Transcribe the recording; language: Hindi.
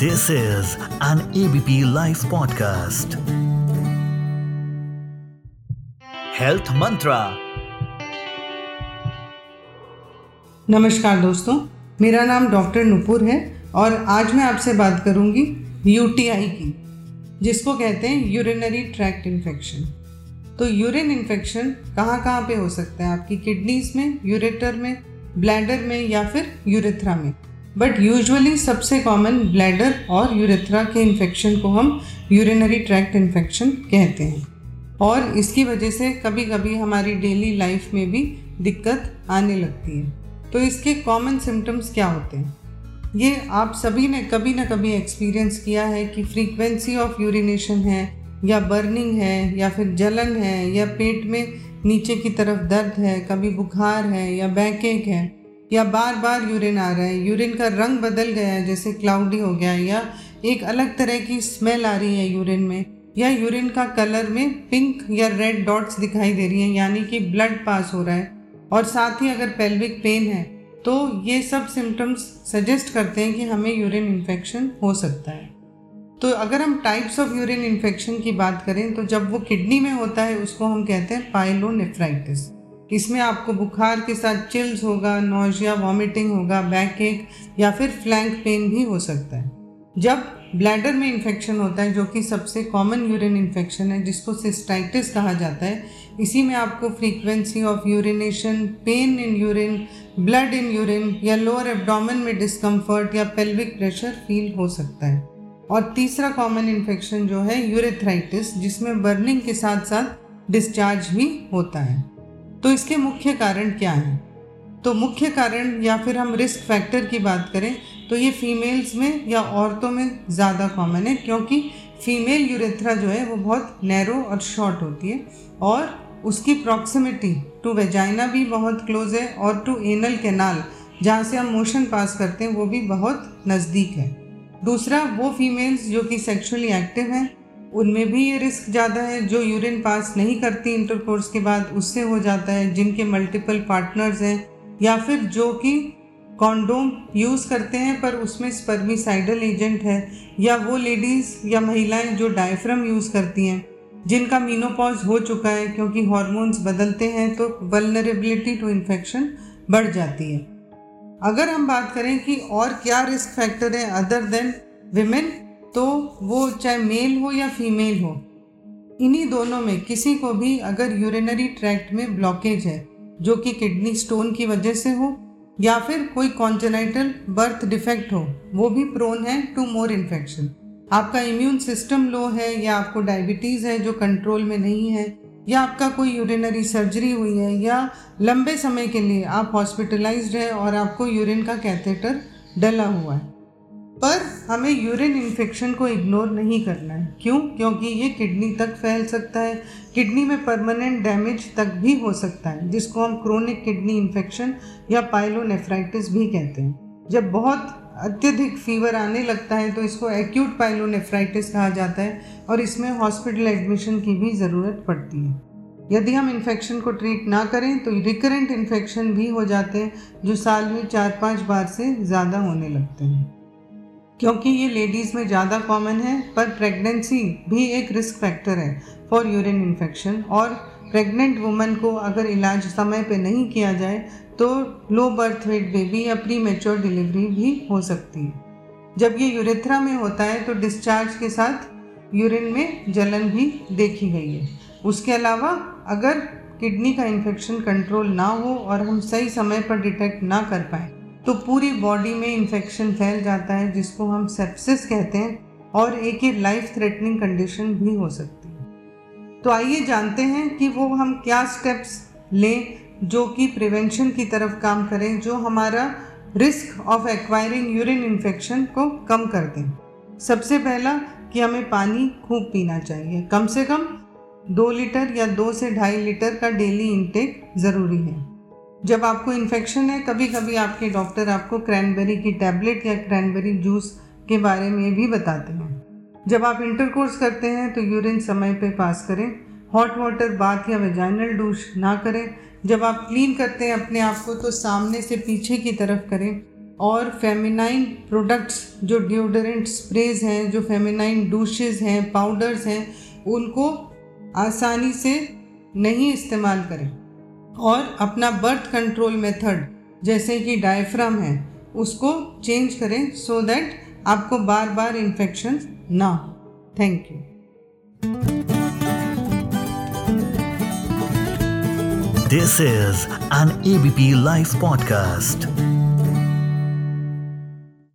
This is an ABP Life podcast. Health Mantra. नमस्कार दोस्तों, मेरा नाम डॉक्टर नुपुर है और आज मैं आपसे बात करूँगी यूटीआई की, जिसको कहते हैं यूरिनरी ट्रैक्ट इन्फेक्शन तो यूरिन इन्फेक्शन कहाँ कहाँ पे हो सकता है आपकी किडनीज में यूरेटर में ब्लैडर में या फिर यूरेथ्रा में बट यूजुअली सबसे कॉमन ब्लैडर और यूरेथ्रा के इन्फेक्शन को हम यूरिनरी ट्रैक्ट इन्फेक्शन कहते हैं। और इसकी वजह से कभी कभी हमारी डेली लाइफ में भी दिक्कत आने लगती है। तो इसके कॉमन सिम्टम्स क्या होते हैं? ये आप सभी ने कभी ना कभी एक्सपीरियंस किया है कि फ्रीक्वेंसी ऑफ़ यूरिनेशन है, या बर्निंग है, या फिर जलन है, या पेट में नीचे की तरफ़ दर्द है, कभी बुखार है, या बैकेक है। या बार बार यूरिन आ रहा है। यूरिन का रंग बदल गया है, जैसे क्लाउडी हो गया या एक अलग तरह की स्मेल आ रही है यूरिन में, या यूरिन का कलर में पिंक या रेड डॉट्स दिखाई दे रही हैं, यानी कि ब्लड पास हो रहा है। और साथ ही अगर पेल्विक पेन है तो ये सब सिम्टम्स सजेस्ट करते हैं कि हमें यूरिन इन्फेक्शन हो सकता है। तो अगर हम टाइप्स ऑफ़ यूरिन इन्फेक्शन की बात करें तो जब वो किडनी में होता है, उसको हम कहते हैं पाइलोनेफ्राइटिस इसमें आपको बुखार के साथ चिल्स होगा नोजिया वॉमिटिंग होगा बैक एक या फिर फ्लैंक पेन भी हो सकता है। जब ब्लैडर में इन्फेक्शन होता है, जो कि सबसे कॉमन यूरिन इन्फेक्शन है, जिसको सिस्टाइटिस कहा जाता है, इसी में आपको frequency of urination pain in urine blood in urine या लोअर एब्डोमेन में डिस्कम्फर्ट या पेल्विक प्रेशर फील हो सकता है। और तीसरा कॉमन इन्फेक्शन जो है यूरेथ्राइटिस जिसमें बर्निंग के साथ साथ डिस्चार्ज भी होता है। तो इसके मुख्य कारण क्या हैं? तो मुख्य कारण या फिर हम रिस्क फैक्टर की बात करें तो ये फीमेल्स में या औरतों में ज़्यादा कॉमन है, क्योंकि फीमेल यूरेथ्रा जो है वो बहुत नैरो और शॉर्ट होती है और उसकी प्रॉक्सिमिटी टू वेजाइना भी बहुत क्लोज है और टू एनल कैनाल जहाँ से हम मोशन पास करते हैं वो भी बहुत नज़दीक है। दूसरा, वो फीमेल्स जो कि सेक्सुअली एक्टिव हैं उनमें भी ये रिस्क ज़्यादा है, जो यूरिन पास नहीं करती इंटरकोर्स के बाद उससे हो जाता है, जिनके मल्टीपल पार्टनर्स हैं, या फिर जो कि कॉन्डोम यूज़ करते हैं, पर उसमें स्पर्मिसाइडल एजेंट है, या वो लेडीज़ या महिलाएँ जो डायफ्रम यूज़ करती हैं, जिनका मीनोपॉज हो चुका है, क्योंकि हॉर्मोन्स बदलते हैं तो वलनरेबिलिटी टू इन्फेक्शन बढ़ जाती है। अगर हम बात करें कि और क्या रिस्क फैक्टर है अदर देन विमेन तो वो चाहे मेल हो या फीमेल हो, इन्हीं दोनों में किसी को भी अगर यूरिनरी ट्रैक्ट में ब्लॉकेज है, जो कि किडनी स्टोन की वजह से हो, या फिर कोई कॉन्जेनाइटल बर्थ डिफेक्ट हो, वो भी प्रोन है टू मोर इन्फेक्शन आपका इम्यून सिस्टम लो है, या आपको डायबिटीज़ है जो कंट्रोल में नहीं है, या आपका कोई यूरिनरी सर्जरी हुई है, या लंबे समय के लिए आप हॉस्पिटलाइज्ड है और आपको यूरिन का कैथेटर डला हुआ है पर हमें यूरिन इन्फेक्शन को इग्नोर नहीं करना है। क्यों? क्योंकि ये किडनी तक फैल सकता है। किडनी में परमानेंट डैमेज तक भी हो सकता है, जिसको हम क्रोनिक किडनी इन्फेक्शन या पाइलोनेफ्राइटिस भी कहते हैं। जब बहुत अत्यधिक फीवर आने लगता है तो इसको एक्यूट पाइलोनेफ्राइटिस कहा जाता है और इसमें हॉस्पिटल एडमिशन की भी ज़रूरत पड़ती है। यदि हम इन्फेक्शन को ट्रीट ना करें तो रिकरेंट इन्फेक्शन भी हो जाते हैं, जो साल में चार पाँच बार से ज़्यादा होने लगते हैं। क्योंकि ये लेडीज़ में ज़्यादा कॉमन है, पर प्रेगनेंसी भी एक रिस्क फैक्टर है फॉर यूरिन इन्फेक्शन और प्रेग्नेंट वुमन को अगर इलाज समय पे नहीं किया जाए तो लो बर्थ वेट बेबी या प्री मेच्योर डिलीवरी भी हो सकती है। जब ये यूरेथ्रा में होता है तो डिस्चार्ज के साथ यूरिन में जलन भी देखी गई है। उसके अलावा, अगर किडनी का इन्फेक्शन कंट्रोल ना हो और हम सही समय पर डिटेक्ट ना कर पाए तो पूरी बॉडी में इन्फेक्शन फैल जाता है, जिसको हम सेप्सिस कहते हैं, और एक ये लाइफ थ्रेटनिंग कंडीशन भी हो सकती है। तो आइए जानते हैं कि वो हम क्या स्टेप्स लें जो कि प्रिवेंशन की तरफ़ काम करें, जो हमारा risk of acquiring urine infection को कम कर दें। सबसे पहला कि हमें पानी खूब पीना चाहिए। कम से कम दो लीटर या दो से ढाई लीटर का डेली इंटेक ज़रूरी है। जब आपको इन्फेक्शन है कभी कभी आपके डॉक्टर आपको क्रैनबेरी की टैबलेट या क्रैनबेरी जूस के बारे में भी बताते हैं। जब आप इंटरकोर्स करते हैं तो यूरिन समय पर पास करें। हॉट वाटर बाथ या वेजाइनल डूश ना करें। जब आप क्लीन करते हैं, अपने आप को तो सामने से पीछे की तरफ़ करें। और फेमिनाइन प्रोडक्ट्स जो डिओडरेंट स्प्रेज हैं, जो फेमिनाइन डूशेज हैं पाउडर्स हैं, उनको आसानी से नहीं इस्तेमाल करें। और अपना बर्थ कंट्रोल मेथड जैसे कि डायफ्राम है, उसको चेंज करें सो so दैट आपको बार बार इन्फेक्शन ना हो thank you this is an ABP live podcast.